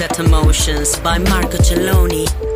Sunset Emotions by Marco Celloni.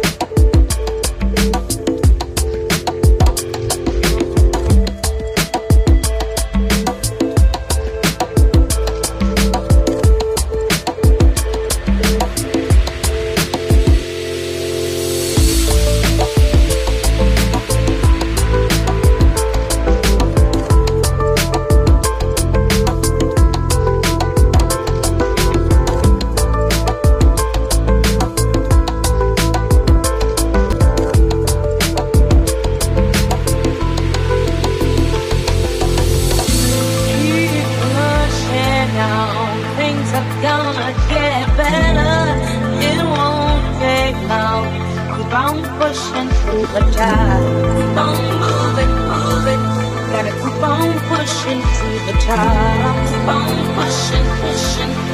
keep on pushing, pushing.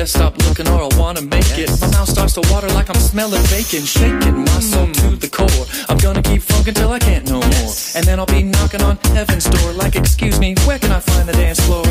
best stop looking or I wanna make yes. it. My mouth starts to water like I'm smelling bacon. Shaking my soul to the core. I'm gonna keep funkin' till I can't no more. And then I'll be knocking on heaven's door like, excuse me, where can I find the dance floor?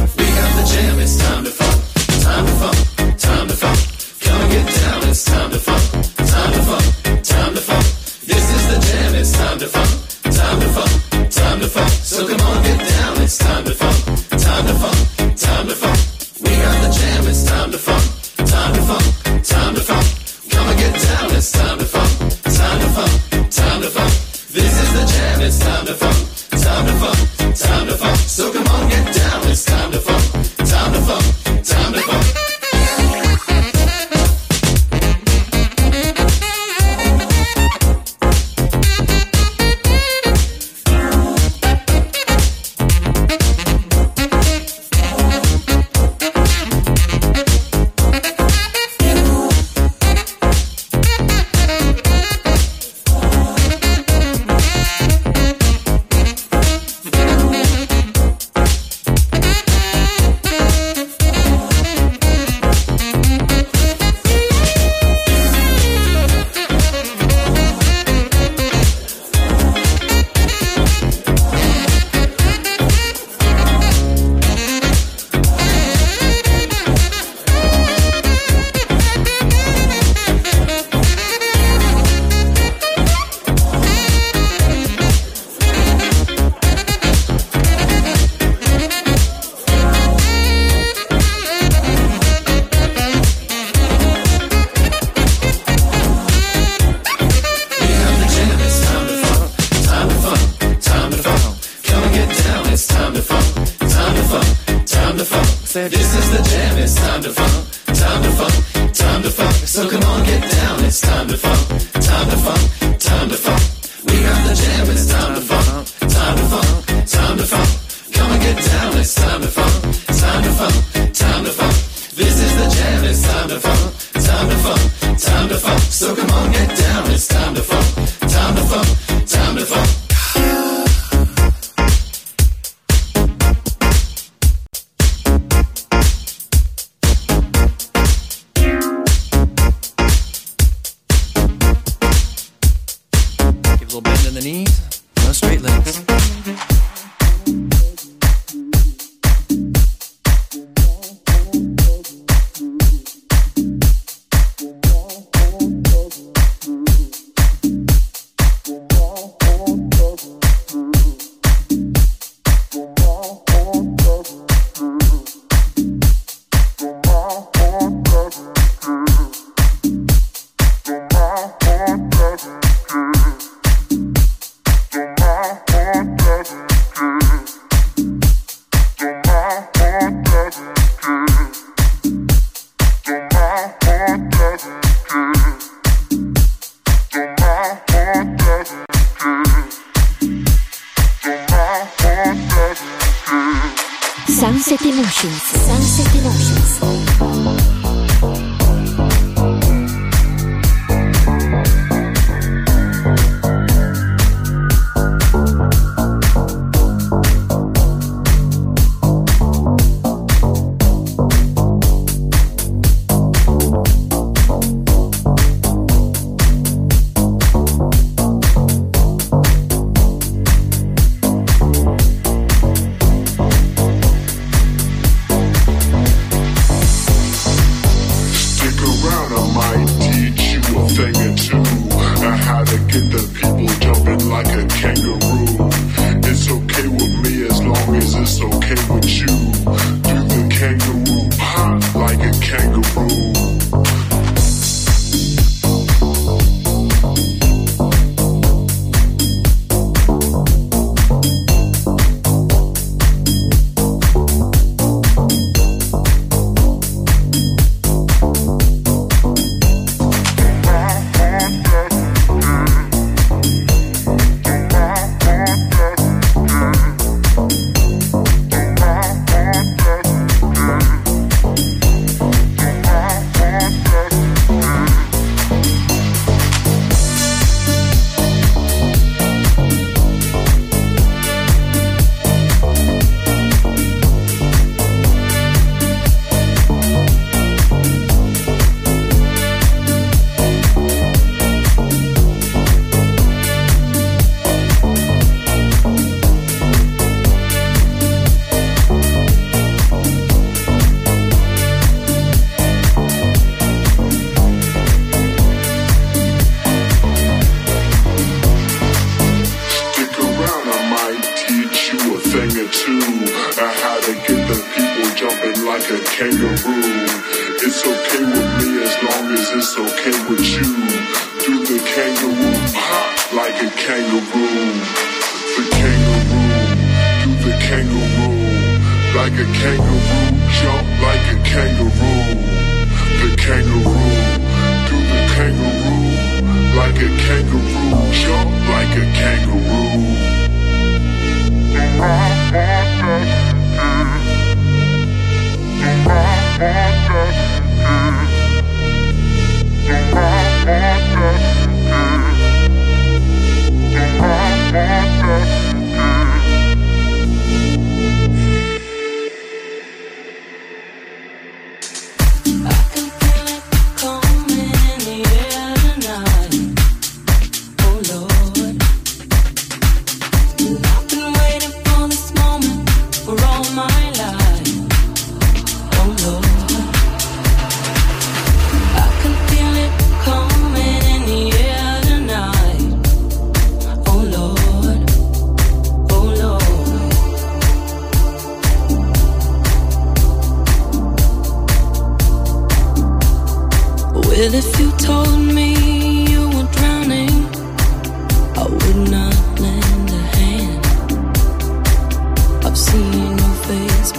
Sunset Emotions.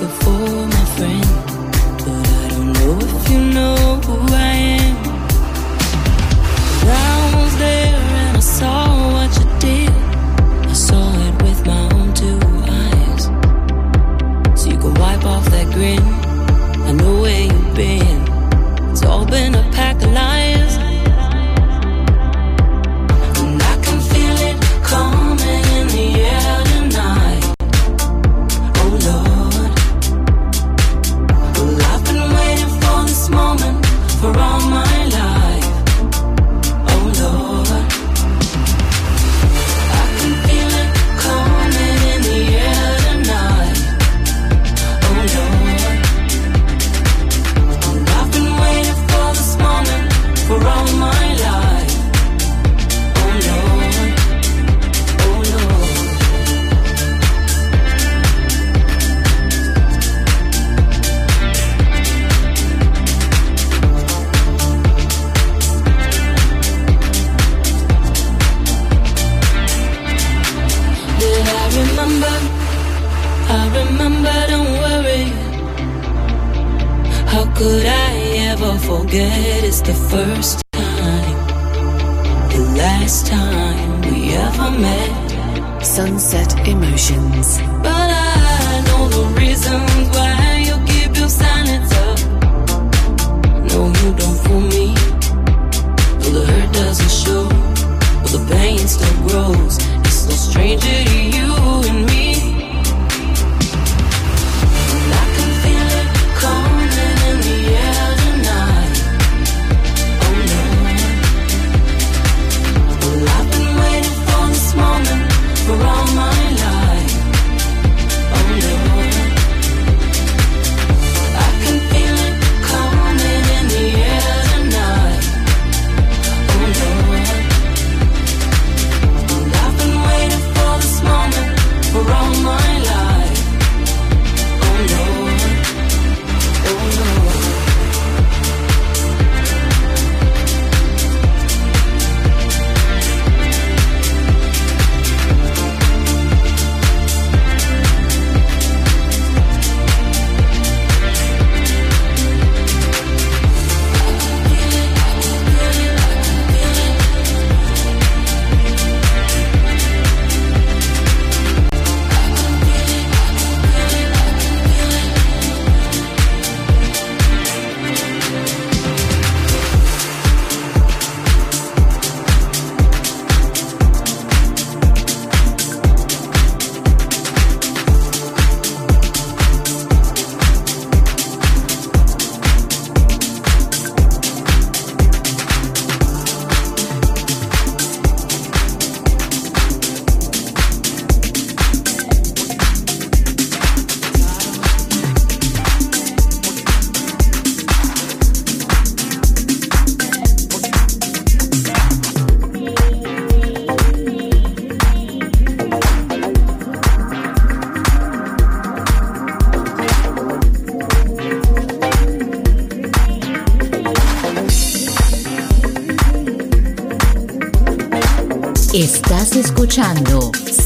Sunset Emotions.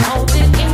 Hold it in.